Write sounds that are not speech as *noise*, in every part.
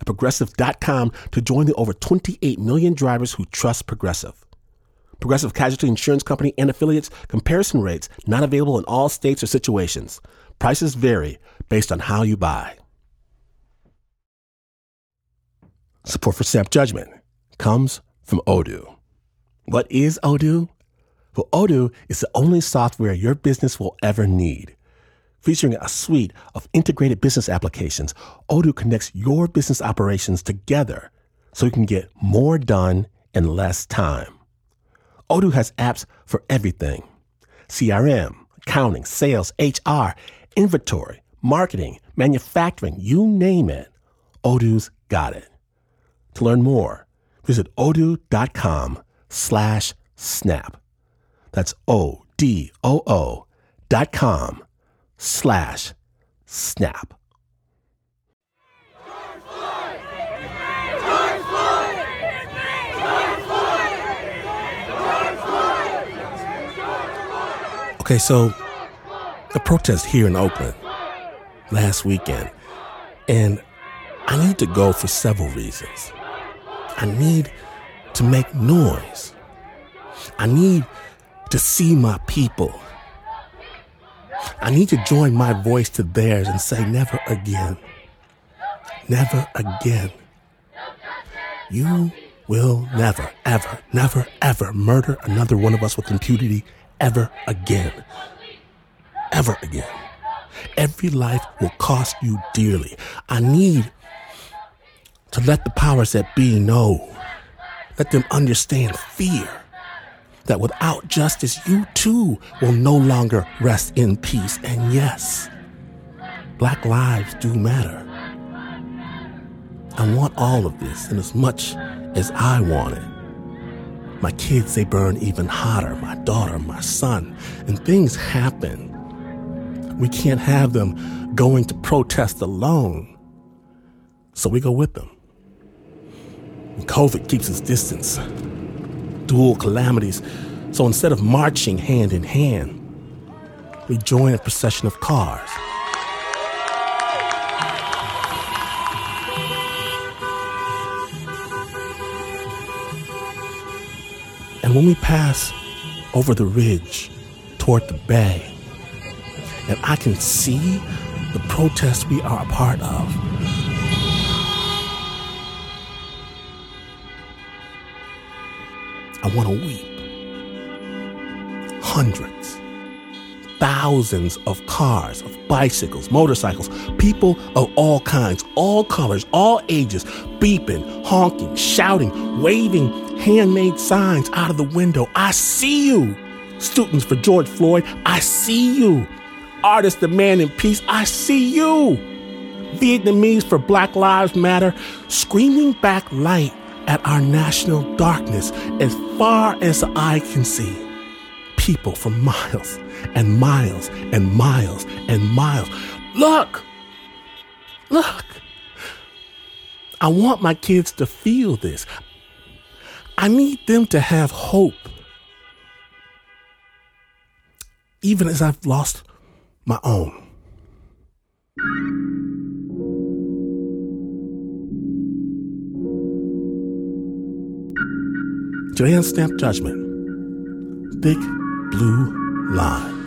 at progressive.com to join the over 28 million drivers who trust Progressive. Progressive Casualty Insurance Company and affiliates comparison rates not available in all states or situations. Prices vary based on how you buy. Support for Snap Judgment comes from Odoo. What is Odoo? Well, Odoo is the only software your business will ever need. Featuring a suite of integrated business applications, Odoo connects your business operations together so you can get more done in less time. Odoo has apps for everything CRM, accounting, sales, HR, inventory, marketing, manufacturing, you name it. Odoo's got it. To learn more, visit odoo.com slash snap. That's O-D-O-O dot com slash snap. Okay, so the protest here in Oakland last weekend, and I need to go for several reasons. I need to make noise. I need to see my people. I need to join my voice to theirs and say, never again. Never again. You will never, ever, never, ever murder another one of us with impunity ever again. Ever again. Every life will cost you dearly. I need to let the powers that be know. Let them understand fear. That without justice, you too will no longer rest in peace. And yes, black lives do matter. I want all of this, and as much as I want it. My kids, they burn even hotter. My daughter, my son. And things happen. We can't have them going to protest alone. So we go with them. And COVID keeps us distance. Dual calamities. So instead of marching hand in hand, we join a procession of cars. And when we pass over the ridge toward the bay, and I can see the protest we are a part of, I want to weep. Hundreds, thousands of cars, of bicycles, motorcycles, people of all kinds, all colors, all ages, beeping, honking, shouting, waving handmade signs out of the window. I see you. Students for George Floyd, I see you. Artists demanding peace, I see you. Vietnamese for Black Lives Matter, screaming back light at our national darkness as far as the eye can see. People for miles and miles and miles and miles. Look! Look! I want my kids to feel this. I need them to have hope. Even as I've lost my own. Joanne Snap Judgment. Thick Blue Line.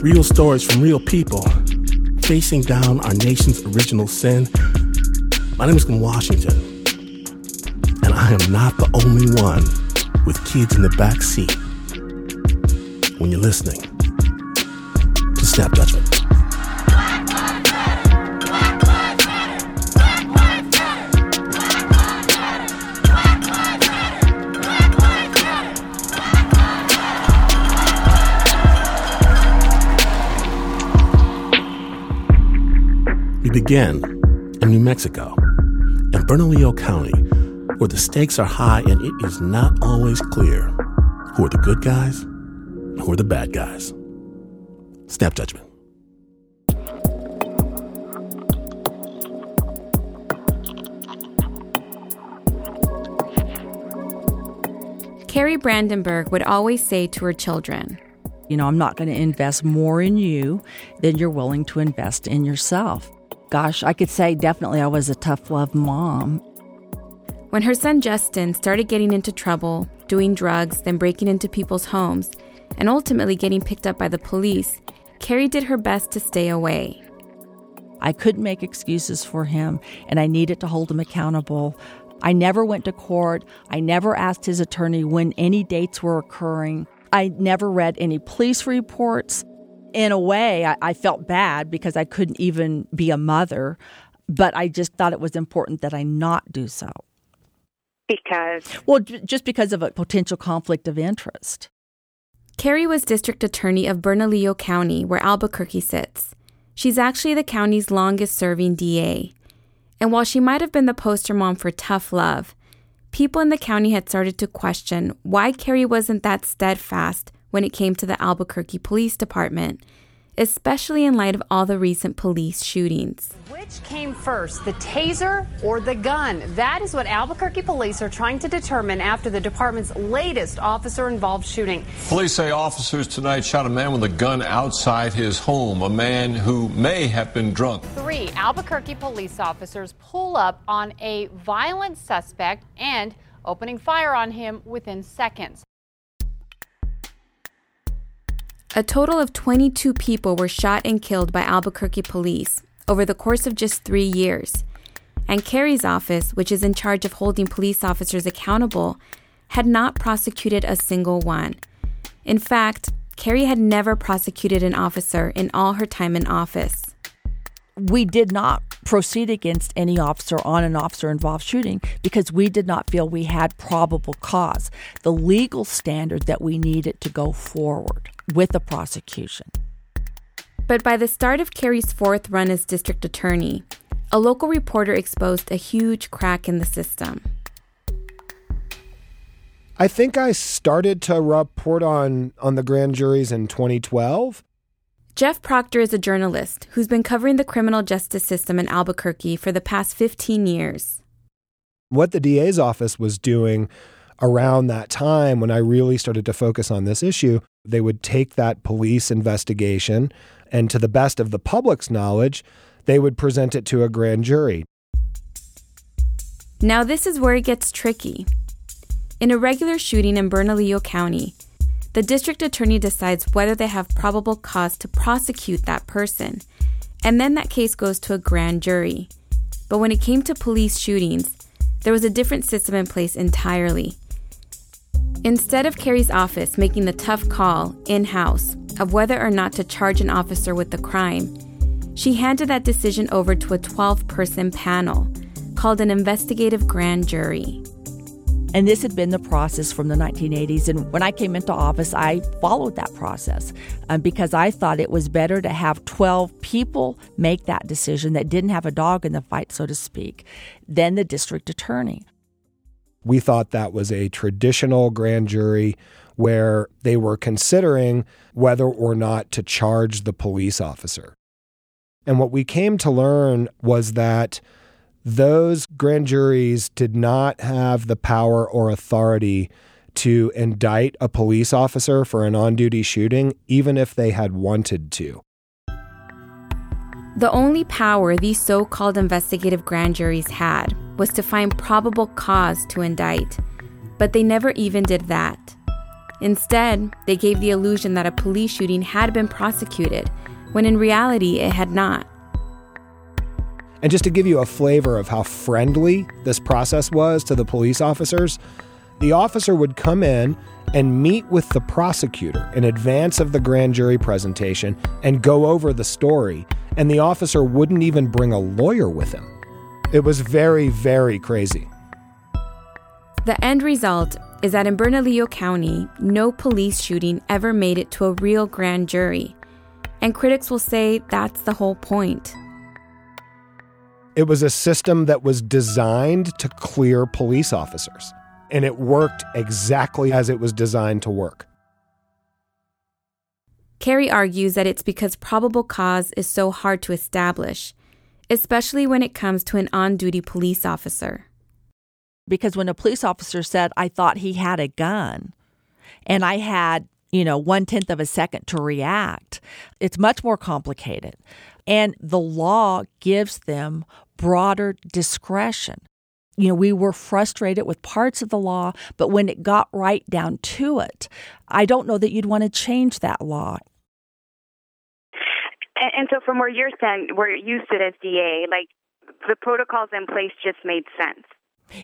Real stories from real people facing down our nation's original sin. My name is Glynn Washington, and I am not the only one with kids in the back seat when you're listening to Snap Judgment. We begin in New Mexico, in Bernalillo County, where the stakes are high and it is not always clear who are the good guys, who are the bad guys. Snap judgment. Kari Brandenburg would always say to her children, You know, I'm not going to invest more in you than you're willing to invest in yourself. Gosh, I could say definitely I was a tough love mom. When her son Justin started getting into trouble, doing drugs, then breaking into people's homes, and ultimately getting picked up by the police, Kari did her best to stay away. I couldn't make excuses for him, and I needed to hold him accountable. I never went to court. I never asked his attorney when any dates were occurring. I never read any police reports. In a way, I, I, felt bad because I couldn't even be a mother, but I just thought it was important that I not do so. Because? Well, j- just because of a potential conflict of interest. Kari was district attorney of Bernalillo County, where Albuquerque sits. She's actually the county's longest serving DA. And while she might have been the poster mom for tough love, people in the county had started to question why Kari wasn't that steadfast when it came to the Albuquerque Police Department especially in light of all the recent police shootings. Which came first, the taser or the gun? That is what Albuquerque police are trying to determine after the department's latest officer involved shooting. Police say officers tonight shot a man with a gun outside his home, a man who may have been drunk. Three Albuquerque police officers pull up on a violent suspect and opening fire on him within seconds. A total of 22 people were shot and killed by Albuquerque police over the course of just three years. And Kari's office, which is in charge of holding police officers accountable, had not prosecuted a single one. In fact, Kari had never prosecuted an officer in all her time in office. We did not proceed against any officer on an officer involved shooting because we did not feel we had probable cause, the legal standard that we needed to go forward with the prosecution. But by the start of Kari's fourth run as district attorney, a local reporter exposed a huge crack in the system. I think I started to report on, on the grand juries in 2012. Jeff Proctor is a journalist who's been covering the criminal justice system in Albuquerque for the past 15 years. What the DA's office was doing around that time when I really started to focus on this issue, they would take that police investigation and, to the best of the public's knowledge, they would present it to a grand jury. Now, this is where it gets tricky. In a regular shooting in Bernalillo County, the district attorney decides whether they have probable cause to prosecute that person, and then that case goes to a grand jury. But when it came to police shootings, there was a different system in place entirely. Instead of Kari's office making the tough call in house of whether or not to charge an officer with the crime, she handed that decision over to a 12 person panel called an investigative grand jury. And this had been the process from the 1980s. And when I came into office, I followed that process um, because I thought it was better to have 12 people make that decision that didn't have a dog in the fight, so to speak, than the district attorney. We thought that was a traditional grand jury where they were considering whether or not to charge the police officer. And what we came to learn was that those grand juries did not have the power or authority to indict a police officer for an on duty shooting, even if they had wanted to. The only power these so called investigative grand juries had was to find probable cause to indict, but they never even did that. Instead, they gave the illusion that a police shooting had been prosecuted, when in reality it had not. And just to give you a flavor of how friendly this process was to the police officers, the officer would come in and meet with the prosecutor in advance of the grand jury presentation and go over the story and the officer wouldn't even bring a lawyer with him. It was very, very crazy. The end result is that in Bernalillo County, no police shooting ever made it to a real grand jury. And critics will say that's the whole point. It was a system that was designed to clear police officers, and it worked exactly as it was designed to work. Kari argues that it's because probable cause is so hard to establish, especially when it comes to an on duty police officer. Because when a police officer said, I thought he had a gun, and I had, you know, one tenth of a second to react, it's much more complicated. And the law gives them broader discretion. You know, we were frustrated with parts of the law, but when it got right down to it, I don't know that you'd want to change that law. And, and so, from where you're standing, where you sit as DA, like the protocols in place just made sense.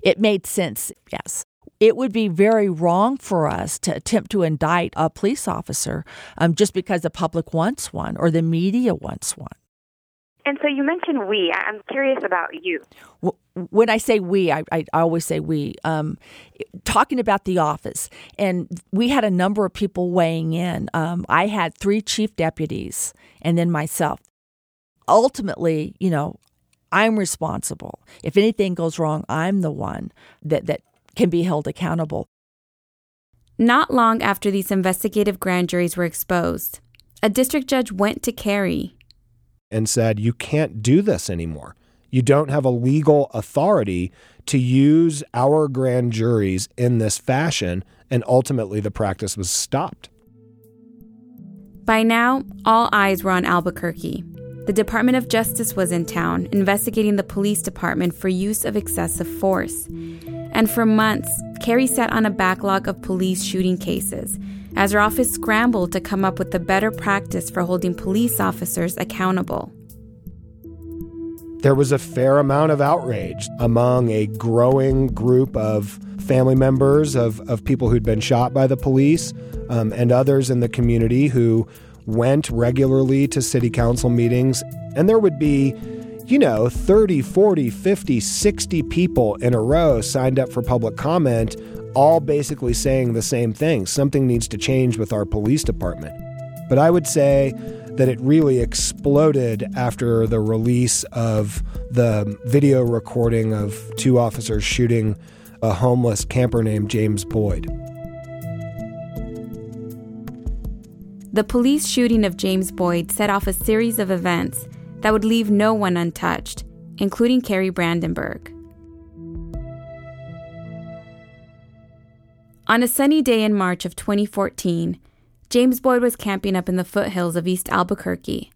It made sense, yes. It would be very wrong for us to attempt to indict a police officer um, just because the public wants one or the media wants one. And so you mentioned we. I'm curious about you. When I say we, I, I always say we. Um, talking about the office, and we had a number of people weighing in. Um, I had three chief deputies and then myself. Ultimately, you know, I'm responsible. If anything goes wrong, I'm the one that, that can be held accountable. Not long after these investigative grand juries were exposed, a district judge went to Kari and said, You can't do this anymore. You don't have a legal authority to use our grand juries in this fashion. And ultimately, the practice was stopped. By now, all eyes were on Albuquerque. The Department of Justice was in town investigating the police department for use of excessive force. And for months, Kari sat on a backlog of police shooting cases as her office scrambled to come up with a better practice for holding police officers accountable. There was a fair amount of outrage among a growing group of family members of, of people who'd been shot by the police um, and others in the community who went regularly to city council meetings. And there would be, you know, 30, 40, 50, 60 people in a row signed up for public comment all basically saying the same thing something needs to change with our police department. But I would say that it really exploded after the release of the video recording of two officers shooting a homeless camper named James Boyd. The police shooting of James Boyd set off a series of events that would leave no one untouched, including Kari Brandenburg. On a sunny day in March of 2014, James Boyd was camping up in the foothills of East Albuquerque.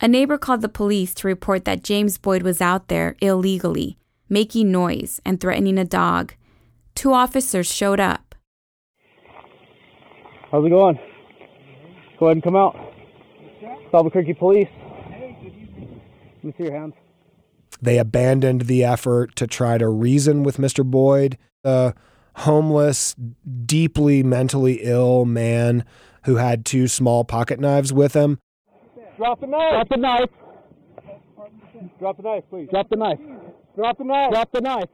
A neighbor called the police to report that James Boyd was out there illegally, making noise and threatening a dog. Two officers showed up. How's it going? Go ahead and come out. It's Albuquerque Police. Let me see your hands. They abandoned the effort to try to reason with Mr. Boyd. Uh, homeless, deeply mentally ill man who had two small pocket knives with him. Drop the knife. Drop the knife. Drop the knife, please. Drop the knife. Drop the knife. Drop the knife.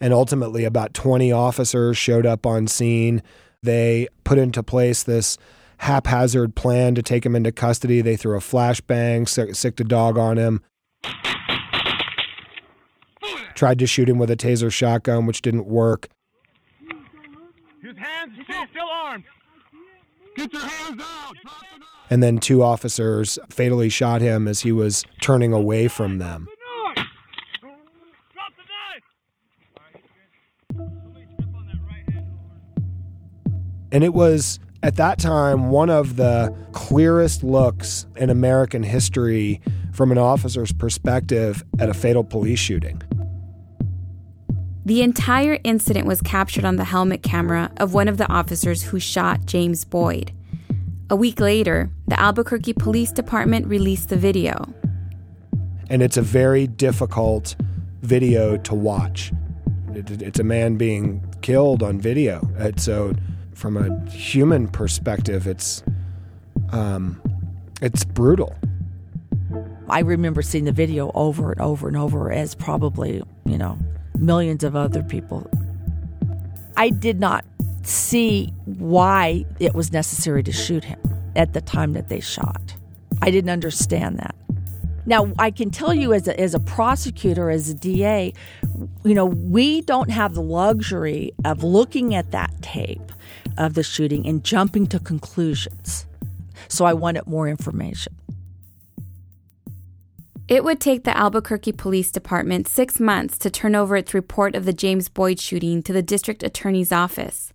And ultimately, about 20 officers showed up on scene. They put into place this haphazard plan to take him into custody. They threw a flashbang, sicked a dog on him. Tried to shoot him with a taser shotgun, which didn't work. His hands, he's still armed. Get your hands out. And then two officers fatally shot him as he was turning away from them. And it was at that time one of the clearest looks in American history from an officer's perspective at a fatal police shooting. The entire incident was captured on the helmet camera of one of the officers who shot James Boyd. A week later, the Albuquerque Police Department released the video. And it's a very difficult video to watch. It's a man being killed on video. So, from a human perspective, it's um, it's brutal. I remember seeing the video over and over and over as probably, you know, millions of other people. I did not see why it was necessary to shoot him at the time that they shot. I didn't understand that. Now, I can tell you as a, as a prosecutor, as a DA, you know, we don't have the luxury of looking at that tape of the shooting and jumping to conclusions. So I wanted more information. It would take the Albuquerque Police Department six months to turn over its report of the James Boyd shooting to the district attorney's office.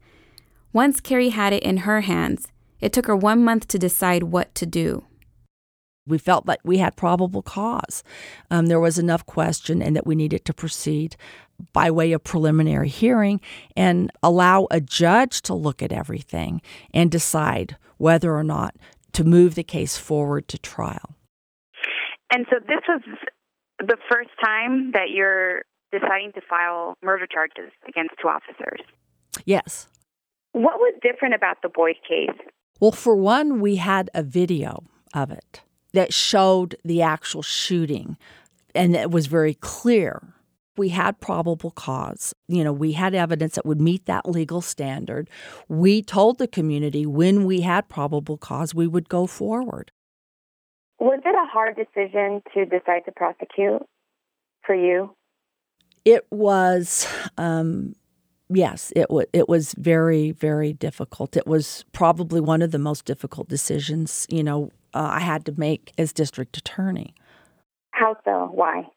Once Kari had it in her hands, it took her one month to decide what to do. We felt that we had probable cause. Um, there was enough question and that we needed to proceed by way of preliminary hearing and allow a judge to look at everything and decide whether or not to move the case forward to trial. And so this was the first time that you're deciding to file murder charges against two officers. Yes. What was different about the Boyd case? Well, for one, we had a video of it that showed the actual shooting, and it was very clear. We had probable cause. You know, we had evidence that would meet that legal standard. We told the community when we had probable cause, we would go forward. Was it a hard decision to decide to prosecute for you? It was, um, yes, it was. It was very, very difficult. It was probably one of the most difficult decisions, you know, uh, I had to make as district attorney. How so? Why?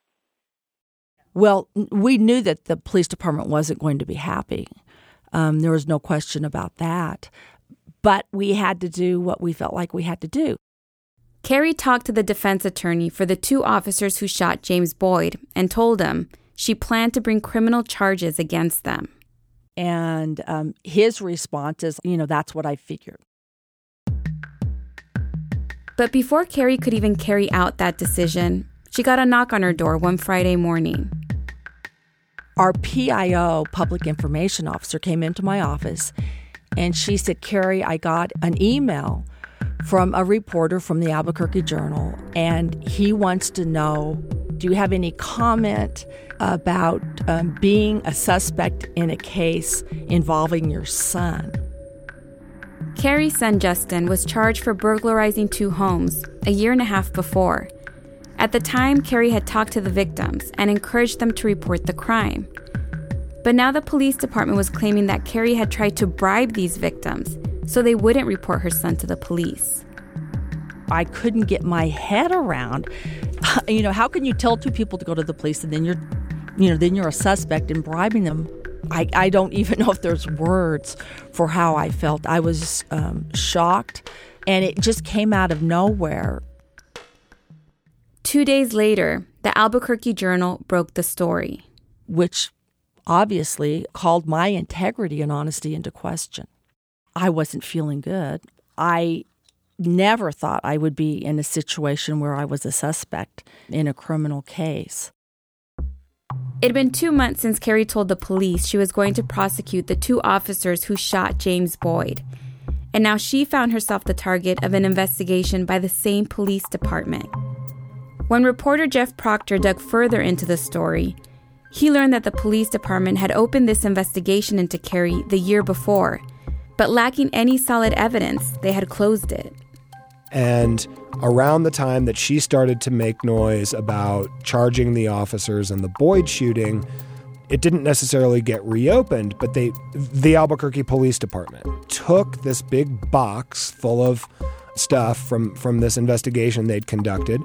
Well, we knew that the police department wasn't going to be happy. Um, there was no question about that. But we had to do what we felt like we had to do. Kari talked to the defense attorney for the two officers who shot James Boyd and told him she planned to bring criminal charges against them. And um, his response is, you know, that's what I figured. But before Kari could even carry out that decision, she got a knock on her door one Friday morning. Our PIO, public information officer, came into my office and she said, Kari, I got an email from a reporter from the Albuquerque Journal, and he wants to know do you have any comment about um, being a suspect in a case involving your son? Kari's son Justin was charged for burglarizing two homes a year and a half before. At the time, Kari had talked to the victims and encouraged them to report the crime. But now the police department was claiming that Kari had tried to bribe these victims so they wouldn't report her son to the police. I couldn't get my head around. *laughs* You know, how can you tell two people to go to the police and then you're, you know, then you're a suspect in bribing them? I, I don't *laughs* even know if there's words for how I felt. I was um, shocked, and it just came out of nowhere. Two days later, the Albuquerque Journal broke the story, which obviously called my integrity and honesty into question. I wasn't feeling good. I never thought I would be in a situation where I was a suspect in a criminal case. It had been two months since Kari told the police she was going to prosecute the two officers who shot James Boyd. And now she found herself the target of an investigation by the same police department. When reporter Jeff Proctor dug further into the story, he learned that the police department had opened this investigation into Kari the year before, but lacking any solid evidence, they had closed it. And around the time that she started to make noise about charging the officers and the Boyd shooting, it didn't necessarily get reopened, but they the Albuquerque Police Department took this big box full of stuff from from this investigation they'd conducted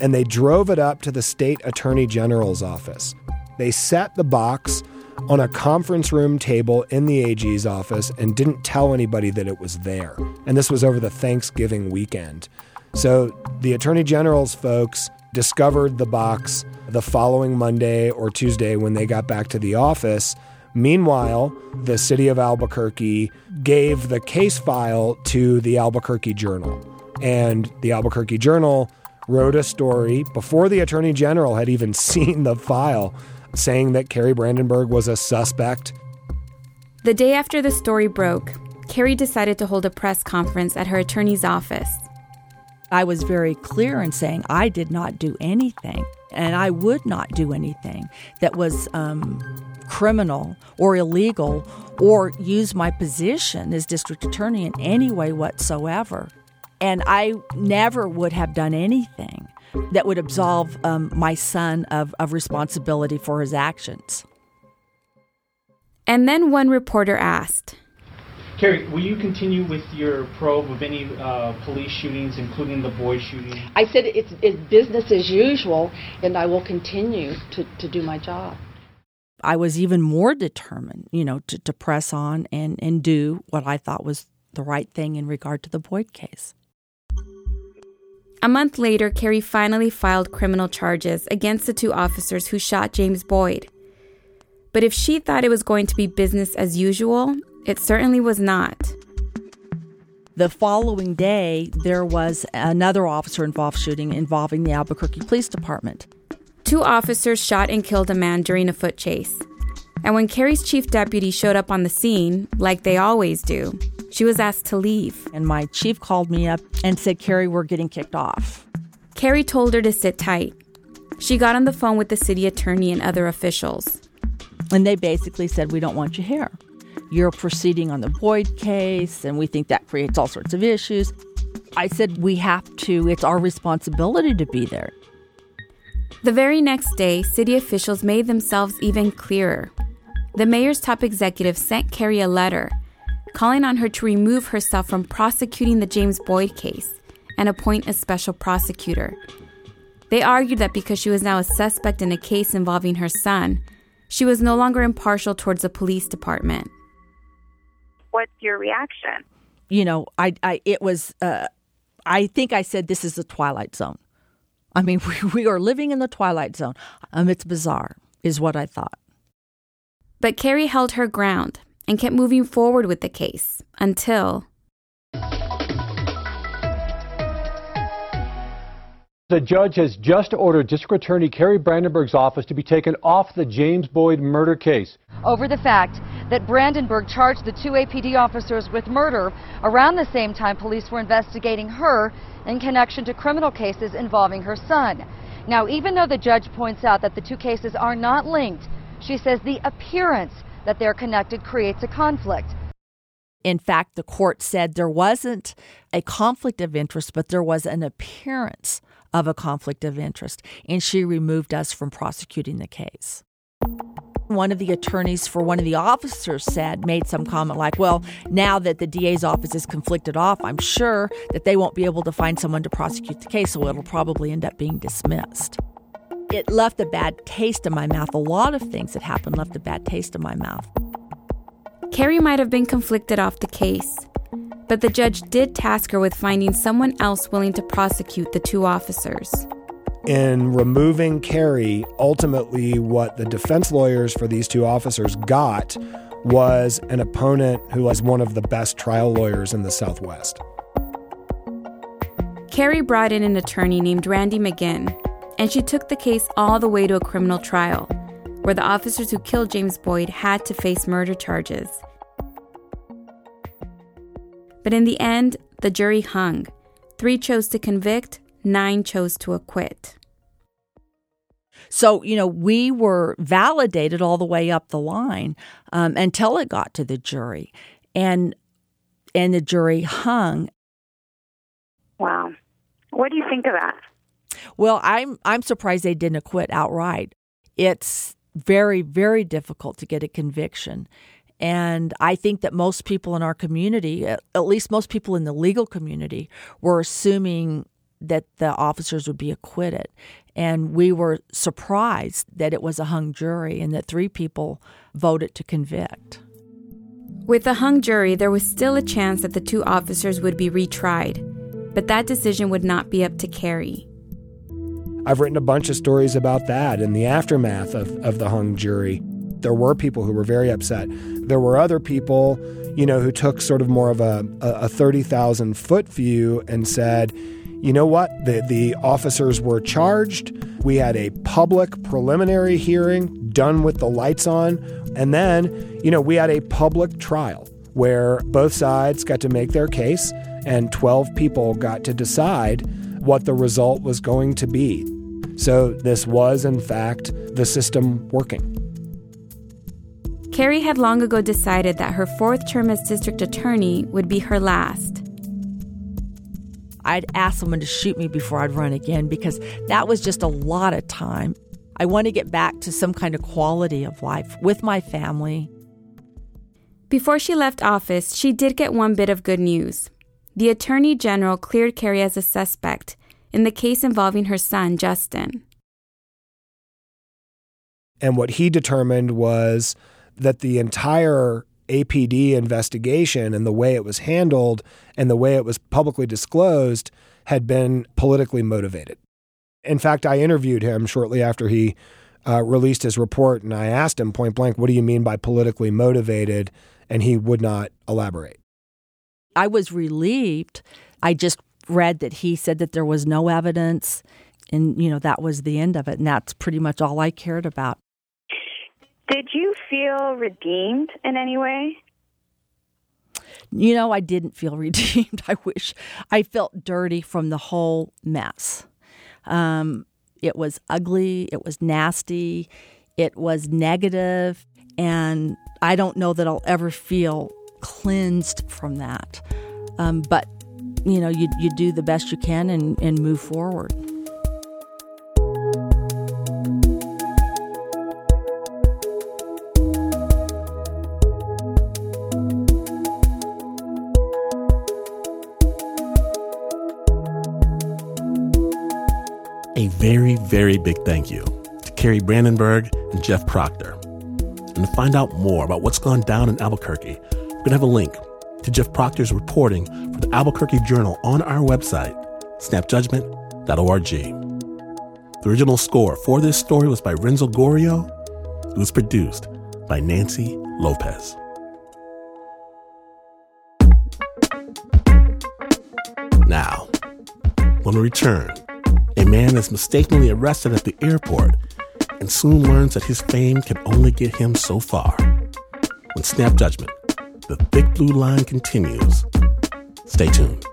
and they drove it up to the state attorney general's office. They set the box on a conference room table in the AG's office and didn't tell anybody that it was there. And this was over the Thanksgiving weekend. So the Attorney General's folks discovered the box the following Monday or Tuesday when they got back to the office. Meanwhile, the city of Albuquerque gave the case file to the Albuquerque Journal. And the Albuquerque Journal wrote a story before the Attorney General had even *laughs* seen the file saying that Kari Brandenburg was a suspect. The day after the story broke, Kari decided to hold a press conference at her attorney's office. I was very clear in saying I did not do anything, and I would not do anything that was um, criminal or illegal or use my position as district attorney in any way whatsoever. And I never would have done anything that would absolve um, my son of, of responsibility for his actions. And then one reporter asked, Kari, will you continue with your probe of any uh, police shootings, including the Boyd shooting? I said it's, it's business as usual, and I will continue to, to do my job. I was even more determined, you know, to, to press on and, and do what I thought was the right thing in regard to the Boyd case. A month later, Kari finally filed criminal charges against the two officers who shot James Boyd. But if she thought it was going to be business as usual, it certainly was not. The following day, there was another officer involved shooting involving the Albuquerque Police Department. Two officers shot and killed a man during a foot chase. And when Kari's chief deputy showed up on the scene, like they always do, she was asked to leave. And my chief called me up and said, Kari, we're getting kicked off. Kari told her to sit tight. She got on the phone with the city attorney and other officials. And they basically said, We don't want you here. You're proceeding on the Boyd case, and we think that creates all sorts of issues. I said, We have to, it's our responsibility to be there. The very next day, city officials made themselves even clearer. The mayor's top executive sent Kari a letter calling on her to remove herself from prosecuting the James Boyd case and appoint a special prosecutor. They argued that because she was now a suspect in a case involving her son, she was no longer impartial towards the police department. What's your reaction? You know, I, I it was, uh, I think I said this is the twilight zone. I mean, *laughs* we, we are living in the twilight zone. Um, it's bizarre, is what I thought. But Kari held her ground and kept moving forward with the case until The judge has just ordered District Attorney Kari Brandenburg's office to be taken off the James Boyd murder case. Over the fact that Brandenburg charged the two APD officers with murder around the same time police were investigating her in connection to criminal cases involving her son. Now, even though the judge points out that the two cases are not linked, she says the appearance that they're connected creates a conflict. In fact, the court said there wasn't a conflict of interest, but there was an appearance of a conflict of interest, and she removed us from prosecuting the case. One of the attorneys for one of the officers said, made some comment like, Well, now that the DA's office is conflicted off, I'm sure that they won't be able to find someone to prosecute the case, so it'll probably end up being dismissed. It left a bad taste in my mouth. A lot of things that happened left a bad taste in my mouth. Kari might have been conflicted off the case, but the judge did task her with finding someone else willing to prosecute the two officers. In removing Kari, ultimately, what the defense lawyers for these two officers got was an opponent who was one of the best trial lawyers in the Southwest. Kari brought in an attorney named Randi McGinn, and she took the case all the way to a criminal trial, where the officers who killed James Boyd had to face murder charges. But in the end, the jury hung. Three chose to convict, nine chose to acquit. So, you know, we were validated all the way up the line um, until it got to the jury. And and the jury hung. Wow. What do you think of that? Well, I'm I'm surprised they didn't acquit outright. It's very very difficult to get a conviction. And I think that most people in our community, at least most people in the legal community, were assuming that the officers would be acquitted. And we were surprised that it was a hung jury and that three people voted to convict. With a hung jury, there was still a chance that the two officers would be retried, but that decision would not be up to Kari. I've written a bunch of stories about that in the aftermath of, of the hung jury. There were people who were very upset. There were other people, you know, who took sort of more of a, a 30,000 foot view and said, you know what? The, the officers were charged. We had a public preliminary hearing done with the lights on. And then, you know, we had a public trial where both sides got to make their case and 12 people got to decide what the result was going to be. So this was, in fact, the system working. Kari had long ago decided that her fourth term as district attorney would be her last. I'd ask someone to shoot me before I'd run again because that was just a lot of time. I want to get back to some kind of quality of life with my family. Before she left office, she did get one bit of good news. The Attorney General cleared Kari as a suspect in the case involving her son, Justin. And what he determined was that the entire APD investigation and the way it was handled and the way it was publicly disclosed had been politically motivated. In fact, I interviewed him shortly after he uh, released his report, and I asked him point blank, What do you mean by politically motivated? And he would not elaborate. I was relieved. I just read that he said that there was no evidence, and, you know, that was the end of it. And that's pretty much all I cared about. Did you feel redeemed in any way? You know, I didn't feel *laughs* redeemed. I wish I felt dirty from the whole mess. Um, it was ugly, it was nasty, it was negative, and I don't know that I'll ever feel cleansed from that. Um, but you know, you you do the best you can and, and move forward. A very, very big thank you to Kari Brandenburg and Jeff Proctor. And to find out more about what's gone down in Albuquerque, we're going to have a link to Jeff Proctor's reporting for the Albuquerque Journal on our website, snapjudgment.org. The original score for this story was by Renzo Gorio. It was produced by Nancy Lopez. Now, when we return, a man is mistakenly arrested at the airport and soon learns that his fame can only get him so far. When Snap Judgment, the thick blue line continues. Stay tuned.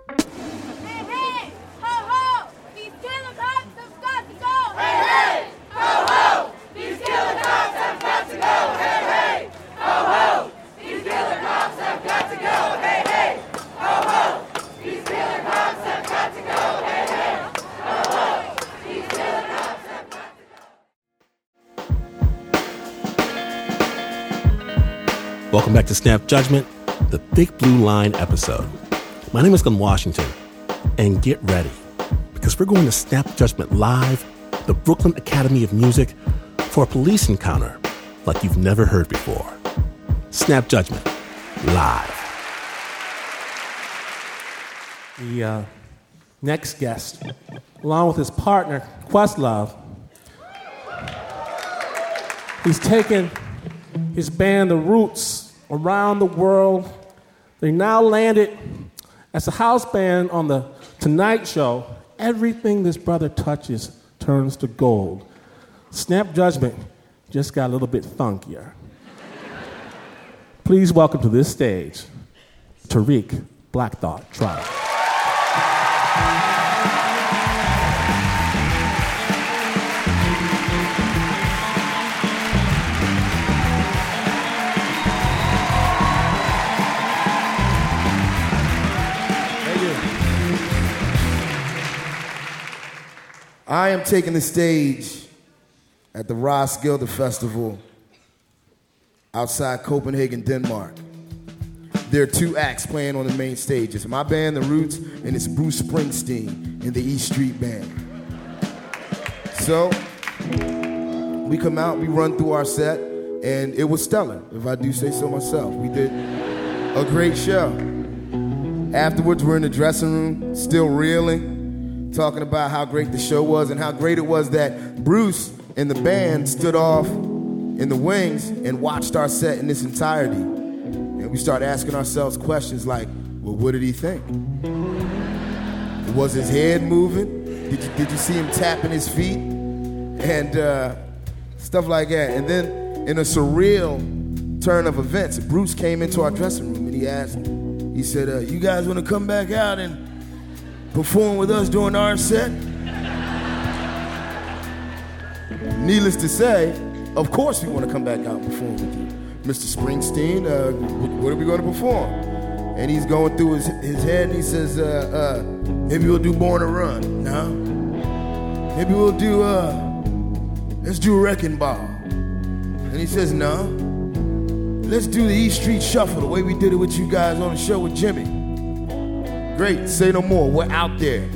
Welcome back to Snap Judgment, the Thick Blue Line episode. My name is Glynn Washington, and get ready because we're going to Snap Judgment Live, the Brooklyn Academy of Music, for a police encounter like you've never heard before. Snap Judgment Live. The uh, next guest, along with his partner, Questlove, he's taken his band, The Roots, around the world. They now landed as a house band on the Tonight Show. Everything this brother touches turns to gold. Snap Judgment just got a little bit funkier. Please welcome to this stage Tariq Black Thought Trotter. I am taking the stage at the Roskilde Festival outside Copenhagen, Denmark. There are two acts playing on the main stage. It's my band, The Roots, and it's Bruce Springsteen in the East Street Band. So we come out, we run through our set, and it was stellar, if I do say so myself. We did a great show. Afterwards, we're in the dressing room, still reeling, talking about how great the show was and how great it was that Bruce and the band stood off in the wings and watched our set in its entirety. And we start asking ourselves questions like, well, what did he think? Was his head moving? Did you, did you see him tapping his feet? And uh, stuff like that. And then, in a surreal turn of events, Bruce came into our dressing room and he asked, he said, uh, You guys want to come back out and perform with us during our set? Needless to say, of course we want to come back out and perform with you. Mr. Springsteen, uh, what are we going to perform? And he's going through his, his head and he says, uh, uh, Maybe we'll do Born to Run. No. Maybe we'll do uh let's do Wrecking Ball. And he says, no. Let's do the East Street Shuffle the way we did it with you guys on the show with Jimmy. Great, say no more. We're out there.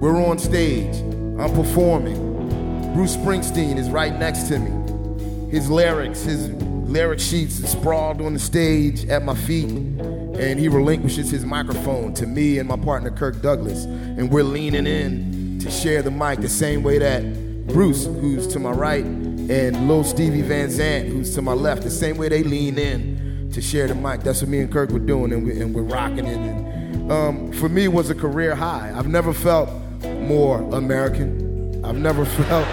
We're on stage. I'm performing. Bruce Springsteen is right next to me. His lyrics, his lyric sheets are sprawled on the stage at my feet. And he relinquishes his microphone to me and my partner Kirk Douglas. And we're leaning in to share the mic the same way that Bruce, who's to my right, and Lil Stevie Van Zandt, who's to my left, the same way they lean in to share the mic. That's what me and Kirk were doing, and, we, we're rocking it. And um, for me, was a career high. I've never felt more American. I've never *laughs* felt,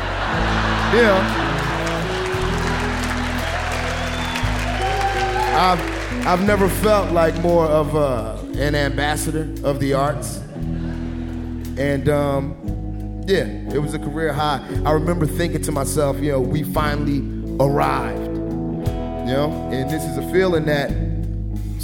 know. I've, I've never felt like more of a, an ambassador of the arts. And um, yeah, it was a career high. I remember thinking to myself, you know, we finally arrived. You know, and this is a feeling that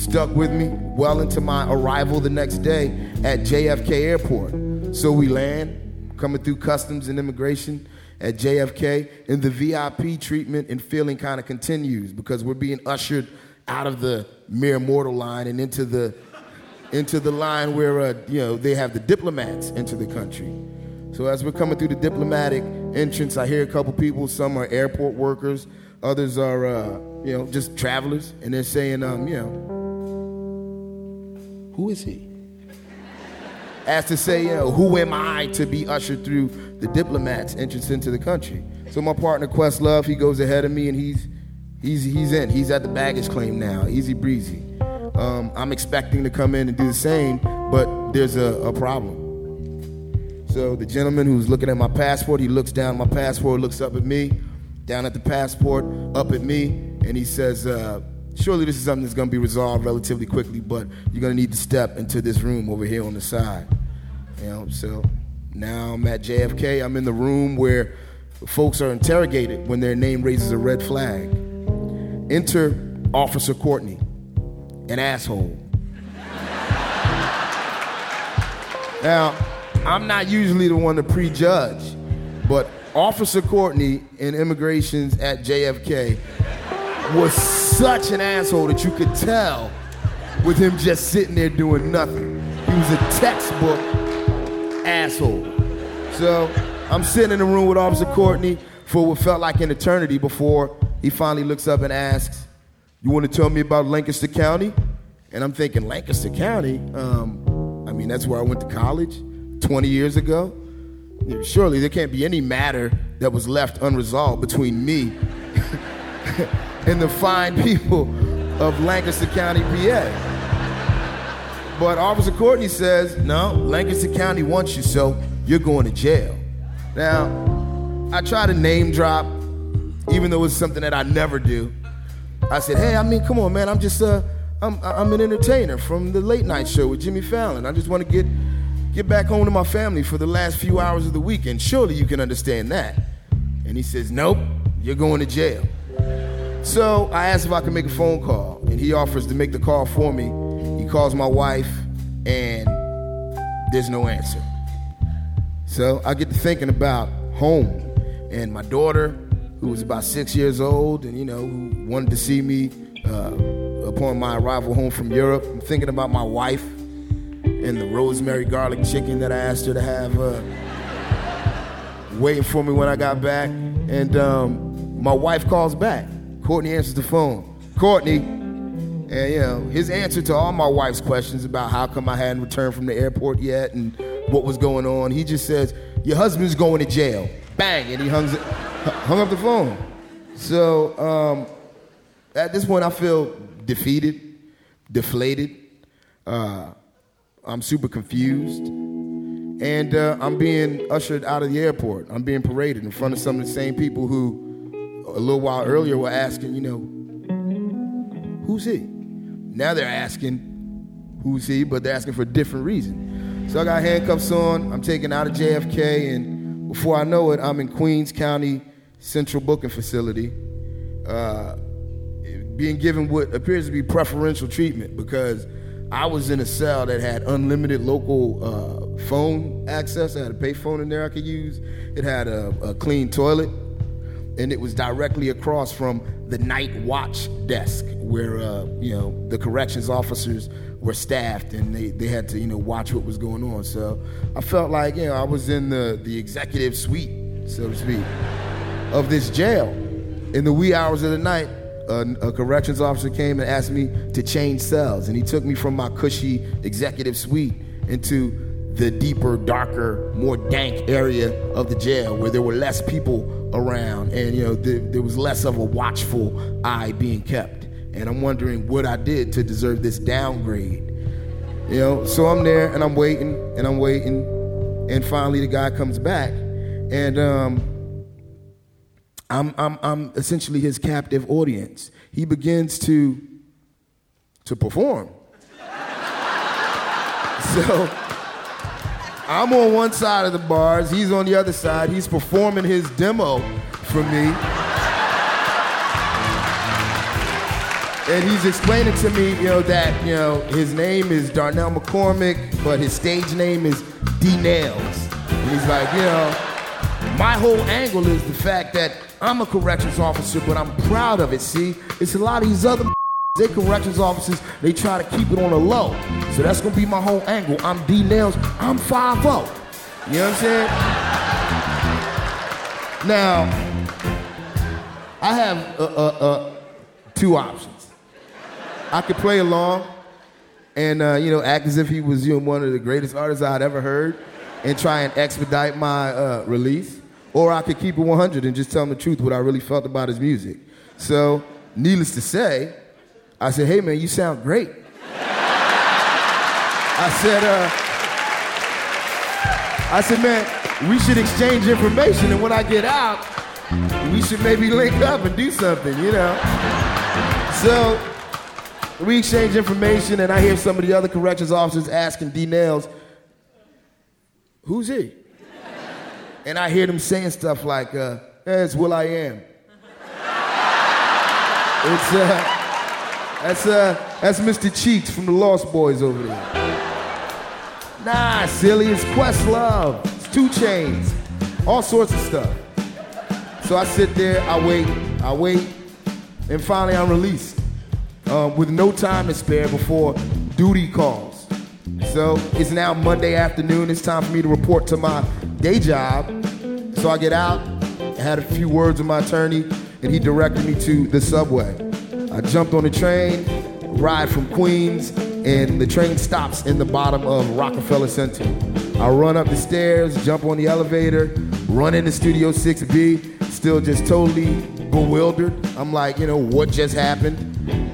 stuck with me well into my arrival the next day at JFK Airport. So we land, coming through customs and immigration at JFK, and the VIP treatment and feeling kind of continues because we're being ushered out of the mere mortal line and into the into the line where uh, you know they have the diplomats into the country. So as we're coming through the diplomatic entrance, I hear a couple people. Some are airport workers, others are uh, you know just travelers, and they're saying, um, you know, who is he? As to say, you know, who am I to be ushered through the diplomats' entrance into the country? So my partner Questlove, he goes ahead of me, and he's he's he's in. He's at the baggage claim now, easy breezy. Um, I'm expecting to come in and do the same, but there's a, a problem. So the gentleman who's looking at my passport, he looks down at my passport, looks up at me, down at the passport, up at me, and he says, uh, surely this is something that's going to be resolved relatively quickly, but you're going to need to step into this room over here on the side. You know, so now I'm at JFK. I'm in the room where folks are interrogated when their name raises a red flag. Enter Officer Courtney, an asshole. Now, I'm not usually the one to prejudge, but Officer Courtney in immigrations at JFK was such an asshole that you could tell with him just sitting there doing nothing. He was a textbook asshole. So I'm sitting in the room with Officer Courtney for what felt like an eternity before he finally looks up and asks, You want to tell me about Lancaster County? And I'm thinking, Lancaster County? Um, I mean, that's where I went to college 20 years ago. Surely there can't be any matter that was left unresolved between me *laughs* and the fine people of Lancaster County, PA. But Officer Courtney says, no, Lancaster County wants you, so you're going to jail. Now, I try to name drop, even though it's something that I never do. I said, hey, I mean, come on, man, I'm just, uh, I'm, I'm an entertainer from the late night show with Jimmy Fallon. I just want to get, get back home to my family for the last few hours of the weekend. Surely you can understand that. And he says, nope, you're going to jail. So I asked if I could make a phone call, and he offers to make the call for me. He calls my wife, and there's no answer. So I get to thinking about home and my daughter, who was about six years old, and you know, who wanted to see me uh, upon my arrival home from Europe. I'm thinking about my wife and the rosemary garlic chicken that I asked her to have uh, waiting for me when I got back. And um, my wife calls back. Courtney answers the phone. Courtney, and you know, his answer to all my wife's questions about how come I hadn't returned from the airport yet and what was going on, he just says, Your husband's going to jail. Bang, and he hung, hung up the phone. So um, at this point, I feel defeated, deflated. Uh, I'm super confused. And uh, I'm being ushered out of the airport. I'm being paraded in front of some of the same people who a little while earlier were asking, you know, who's he? Now they're asking, who's he? But they're asking for a different reason. So I got handcuffs on. I'm taken out of JFK, and before I know it, I'm in Queens County Central Booking Facility, uh, being given what appears to be preferential treatment because I was in a cell that had unlimited local uh, phone access. I had a payphone in there I could use. It had a, a clean toilet, and it was directly across from the night watch desk where uh, you know the corrections officers were staffed and they, they had to you know watch what was going on. So I felt like you know I was in the the executive suite, so to speak, of this jail. In the wee hours of the night, a, a corrections officer came and asked me to change cells, and he took me from my cushy executive suite into the deeper, darker, more dank area of the jail where there were less people around and you know there, there was less of a watchful eye being kept. And i'm wondering what i did to deserve this downgrade. You know so i'm there and i'm waiting and i'm waiting. And finally the guy comes back and um, I'm, I'm, I'm essentially his captive audience. He begins to to perform. *laughs* So I'm on one side of the bars, he's on the other side. He's performing his demo for me. And he's explaining to me, you know, that, you know, his name is Darnell McCormick, but his stage name is D Nails. And he's like, you know, my whole angle is the fact that I'm a corrections officer, but I'm proud of it. See, it's a lot of these other they corrections officers, they try to keep it on the low. So that's gonna be my whole angle. I'm D Nails, I'm 5 You know what I'm saying? Now, I have uh, uh, uh, two options. I could play along and uh, you know act as if he was you know, one of the greatest artists I'd ever heard and try and expedite my uh, release, or I could keep it 100 and just tell him the truth what I really felt about his music. So, needless to say, I said, hey man, you sound great. I said, uh, I said, man, we should exchange information, and when I get out, we should maybe link up and do something, you know? So we exchange information, and I hear some of the other corrections officers asking D Nails, who's he? And I hear them saying stuff like, uh, hey, it's Will I Am. It's, uh, that's uh, that's Mr. Cheeks from the Lost Boyz over there. Nah, silly, it's Questlove, it's 2 Chainz, all sorts of stuff. So I sit there, I wait, I wait, and finally I'm released um, with no time to spare before duty calls. So it's now Monday afternoon. It's time for me to report to my day job. So I get out, I had a few words with my attorney, and he directed me to the subway. I jumped on the train, ride from Queens, and the train stops in the bottom of Rockefeller Center. I run up the stairs, jump on the elevator, run into Studio 6B, still just totally bewildered. I'm like, you know, what just happened?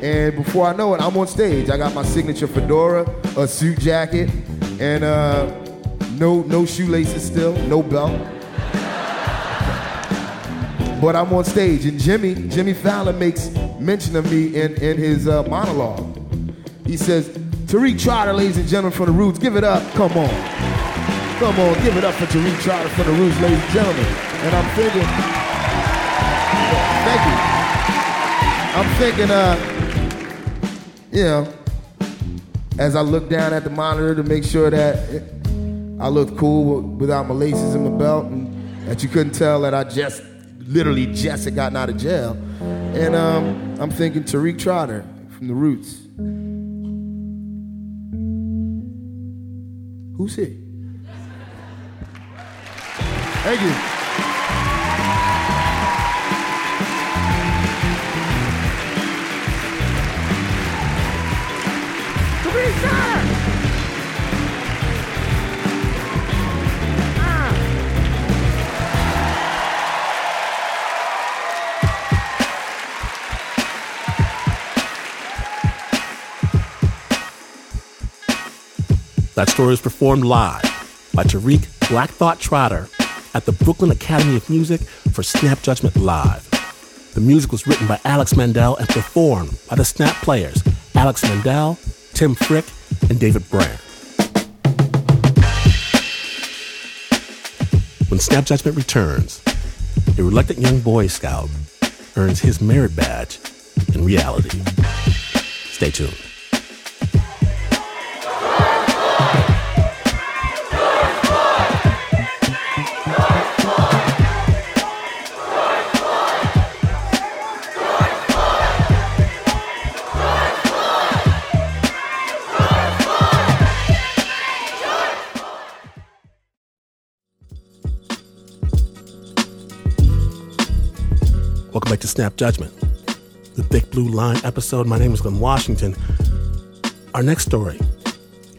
And before I know it, I'm on stage. I got my signature fedora, a suit jacket, and uh, no no shoelaces still, no belt. But I'm on stage, and Jimmy, Jimmy Fallon makes mention of me in, in his uh, monologue. He says, Tariq Trotter, ladies and gentlemen, from the Roots, give it up. Come on. Come on, give it up for Tariq Trotter from the Roots, ladies and gentlemen. And I'm thinking, thank you. I'm thinking, uh, you know, as I look down at the monitor to make sure that I look cool without my laces in my belt, and that you couldn't tell that I just literally just had gotten out of jail. And um, I'm thinking Tariq Trotter from the Roots. Who's he? Thank you. Tariq Trotter! That story was performed live by Tariq Black Thought Trotter at the Brooklyn Academy of Music for Snap Judgment Live. The music was written by Alex Mandel and performed by the Snap players Alex Mandel, Tim Frick, and David Brand. When Snap Judgment returns, a reluctant young Boy Scout earns his merit badge in reality. Stay tuned. Snap Judgment, the Thick Blue Line episode. My name is Glynn Washington. Our next story,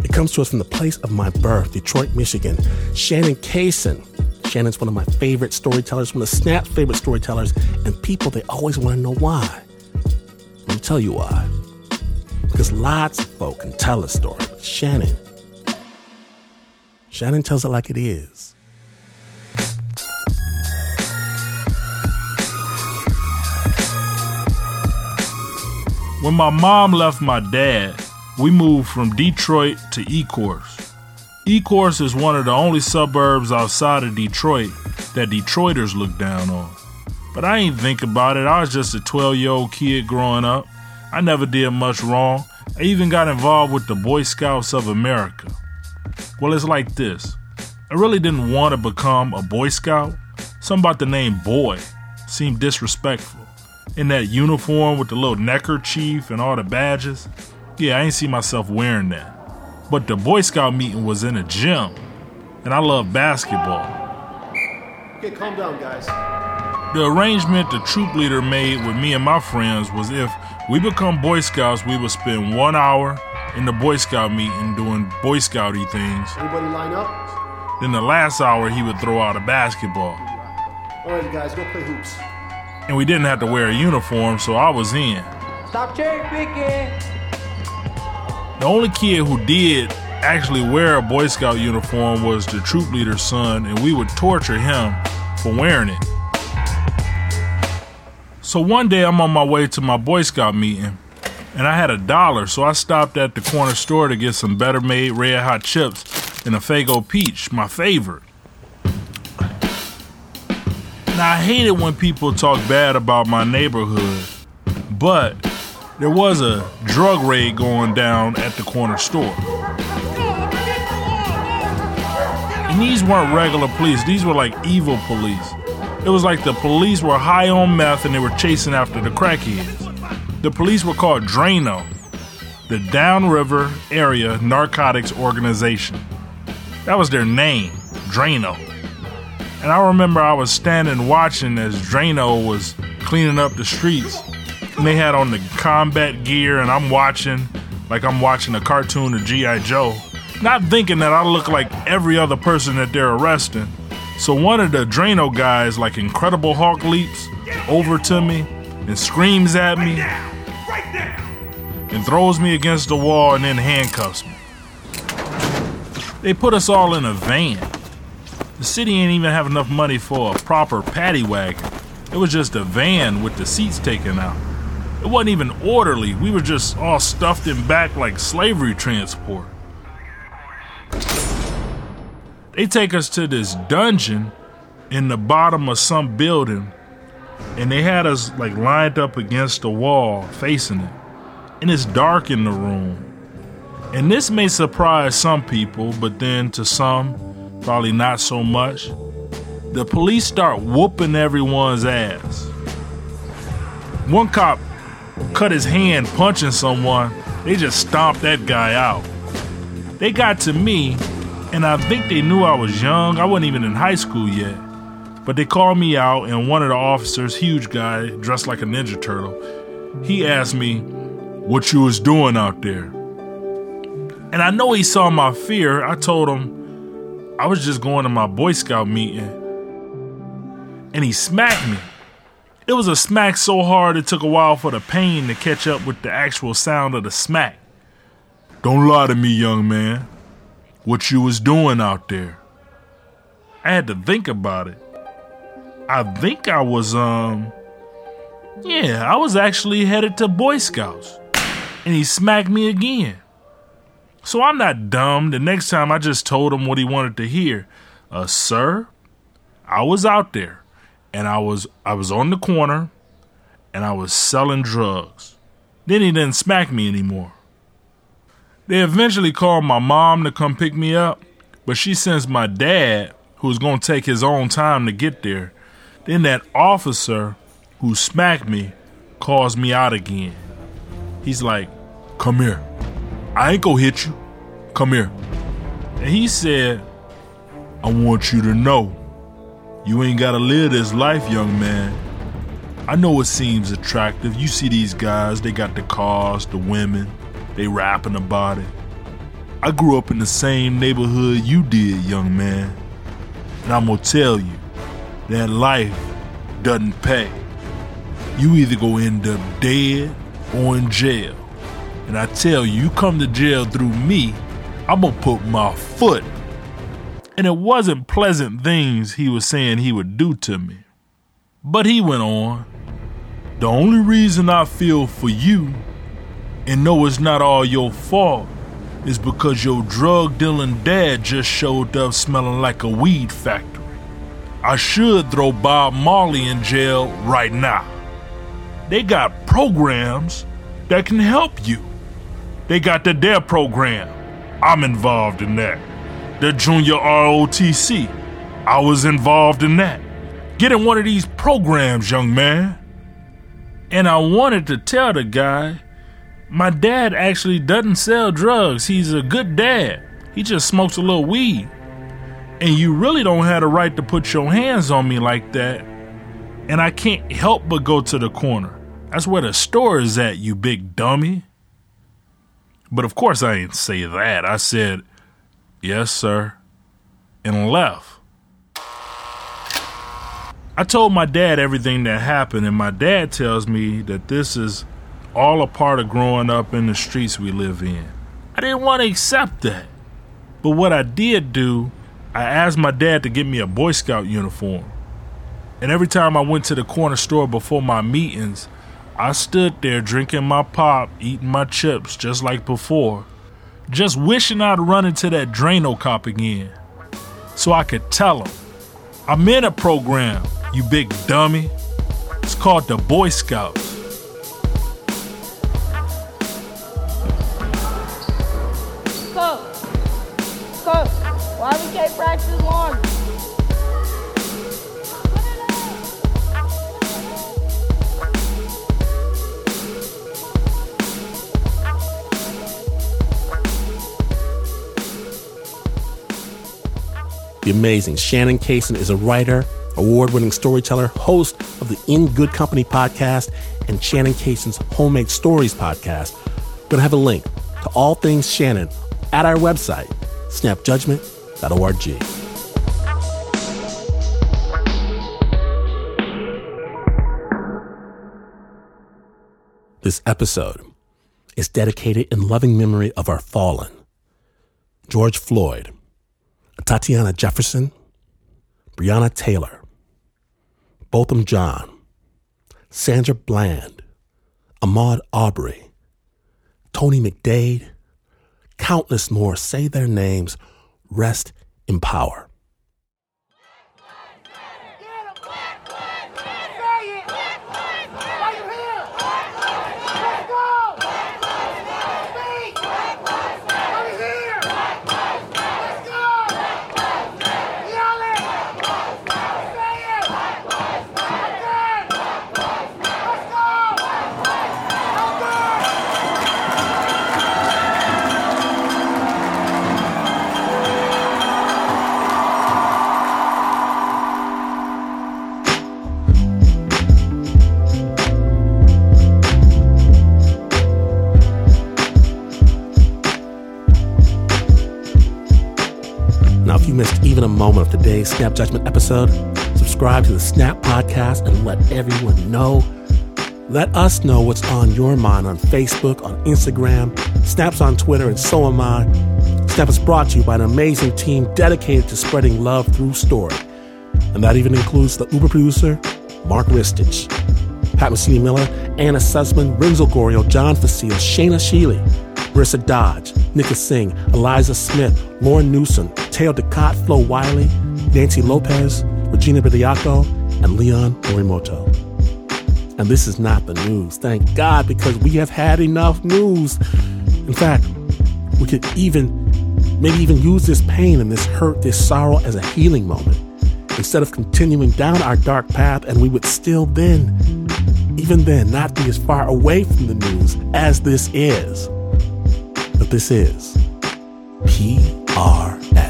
it comes to us from the place of my birth, Detroit, Michigan. Shannon Cason. Shannon's one of my favorite storytellers, one of Snap's favorite storytellers, and people, they always want to know why. Let me tell you why. Because lots of folk can tell a story, but Shannon, Shannon tells it like it is. When my mom left my dad, we moved from Detroit to Ecorse. Ecorse is one of the only suburbs outside of Detroit that Detroiters look down on. But I ain't think about it. I was just a 12 year old kid growing up. I never did much wrong. I even got involved with the Boy Scouts of America. Well, it's like this I really didn't want to become a Boy Scout. Something about the name Boy seemed disrespectful in that uniform with the little neckerchief and all the badges. Yeah, I ain't see myself wearing that. But the Boy Scout meeting was in a gym, and I love basketball. Okay, calm down, guys. The arrangement the troop leader made with me and my friends was if we become Boy Scouts, we would spend one hour in the Boy Scout meeting doing Boy Scouty things. Everybody line up. Then the last hour, he would throw out a basketball. All right, guys, go play hoops and we didn't have to wear a uniform, so I was in. Stop cherry picking. The only kid who did actually wear a Boy Scout uniform was the troop leader's son, and we would torture him for wearing it. So one day I'm on my way to my Boy Scout meeting, and I had a dollar, so I stopped at the corner store to get some better made red hot chips and a Faygo Peach, my favorite. Now, I hate it when people talk bad about my neighborhood, but there was a drug raid going down at the corner store. And these weren't regular police, these were like evil police. It was like the police were high on meth and they were chasing after the crackheads. The police were called Drano, the Downriver Area Narcotics Organization. That was their name, Drano. And I remember I was standing watching as Drano was cleaning up the streets. And they had on the combat gear, and I'm watching like I'm watching a cartoon of G.I. Joe. Not thinking that I look like every other person that they're arresting. So one of the Drano guys, like Incredible Hulk, leaps over to me and screams at me and throws me against the wall and then handcuffs me. They put us all in a van. The city ain't even have enough money for a proper paddy wagon. It was just a van with the seats taken out. It wasn't even orderly. We were just all stuffed in back like slavery transport. They take us to this dungeon in the bottom of some building, and they had us like lined up against the wall facing it. And it's dark in the room. And this may surprise some people, but then to some, probably not so much. The police start whooping everyone's ass. One cop cut his hand punching someone, they just stomped that guy out. They got to me, and I think they knew I was young. I wasn't even in high school yet. But they called me out, and one of the officers, huge guy, dressed like a Ninja Turtle, he asked me what you was doing out there. And I know he saw my fear. I told him I was just going to my Boy Scout meeting and he smacked me. It was a smack so hard it took a while for the pain to catch up with the actual sound of the smack. Don't lie to me, young man. What you was doing out there? I had to think about it. I think I was, um, yeah, I was actually headed to Boy Scouts. And he smacked me again. So I'm not dumb. The next time I just told him what he wanted to hear. Uh, sir, I was out there and I was I was on the corner and I was selling drugs. Then he didn't smack me anymore. They eventually called my mom to come pick me up, but she sends my dad, who's to take his own time to get there. Then that officer who smacked me calls me out again. He's like, Come here. I ain't gonna hit you. Come here. And he said, I want you to know you ain't gotta live this life, young man. I know it seems attractive. You see these guys, they got the cars, the women, they rapping about it. I grew up in the same neighborhood you did, young man. And I'm gonna tell you, that life doesn't pay. You either go end up dead or in jail. And I tell you, you come to jail through me, I'm gonna put my foot. And it wasn't pleasant things he was saying he would do to me. But he went on. The only reason I feel for you and know it's not all your fault is because your drug dealing dad just showed up smelling like a weed factory. I should throw Bob Marley in jail right now. They got programs that can help you. They got the DARE program. I'm involved in that. The Junior ROTC. I was involved in that. Get in one of these programs, young man. And I wanted to tell the guy my dad actually doesn't sell drugs. He's a good dad. He just smokes a little weed. And you really don't have the right to put your hands on me like that. And I can't help but go to the corner. That's where the store is at, you big dummy. But of course, I didn't say that. I said, Yes, sir, and left. I told my dad everything that happened, and my dad tells me that this is all a part of growing up in the streets we live in. I didn't want to accept that. But what I did do, I asked my dad to get me a Boy Scout uniform. And every time I went to the corner store before my meetings, I stood there drinking my pop, eating my chips just like before, just wishing I'd run into that Drano cop again. So I could tell him, I'm in a program, you big dummy. It's called the Boy Scouts. Coach, coach, Why we can't practice long? Amazing Shannon Cason is a writer, award winning storyteller, host of the In Good Company podcast and Shannon Cason's Homemade Stories podcast. We're going to have a link to all things Shannon at our website, snapjudgment.org. This episode is dedicated in loving memory of our fallen George Floyd, Tatiana Jefferson, Breonna Taylor, Botham Jean, Sandra Bland, Ahmaud Arbery, Tony McDade, countless more say their names rest in power. Even a moment of today's Snap Judgment episode, subscribe to the Snap Podcast and let everyone know. Let us know what's on your mind on Facebook, on Instagram, Snap's on Twitter, and so am I. Snap is brought to you by an amazing team dedicated to spreading love through story. And that even includes the Uber producer, Mark Ristich, Pat Mesiti Miller, Anna Sussman, Renzo Gorio, John Facile, Shayna Sheely, Marissa Dodge, Nika Singh, Eliza Smith, Lauren Newsom, Teo Ducott, Flo Wiley, Nancy Lopez, Regina Bediaco, and Leon Morimoto. And this is not the news, thank God, because we have had enough news. In fact, we could even, maybe even use this pain and this hurt, this sorrow as a healing moment instead of continuing down our dark path, and we would still then, even then, not be as far away from the news as this is. But this is PRX.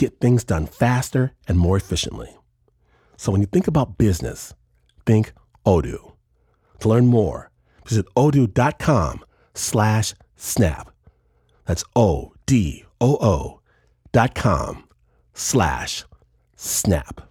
get things done faster and more efficiently. So when you think about business, think Odoo. To learn more, visit odoo.com slash snap. That's O-D-O-O dot com slash snap.